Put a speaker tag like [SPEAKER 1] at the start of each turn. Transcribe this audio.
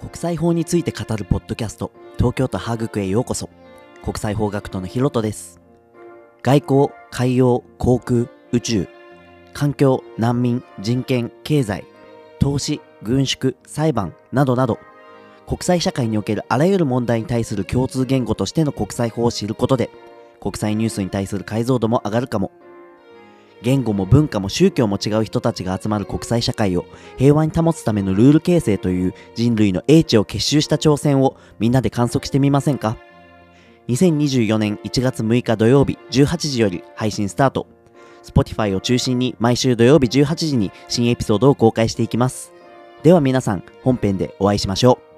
[SPEAKER 1] 国際法について語るポッドキャスト東京都ハーグクへようこそ。国際法学徒のヒロトです。外交海洋航空宇宙環境難民人権経済投資軍縮裁判などなど国際社会におけるあらゆる問題に対する共通言語としての国際法を知ることで国際ニュースに対する解像度も上がるかも。言語も文化も宗教も違う人たちが集まる国際社会を平和に保つためのルール形成という人類の英知を結集した挑戦をみんなで観測してみませんか？2024年1月6日土曜日18時より配信スタート。Spotify を中心に毎週土曜日18時に新エピソードを公開していきます。では皆さん本編でお会いしましょう。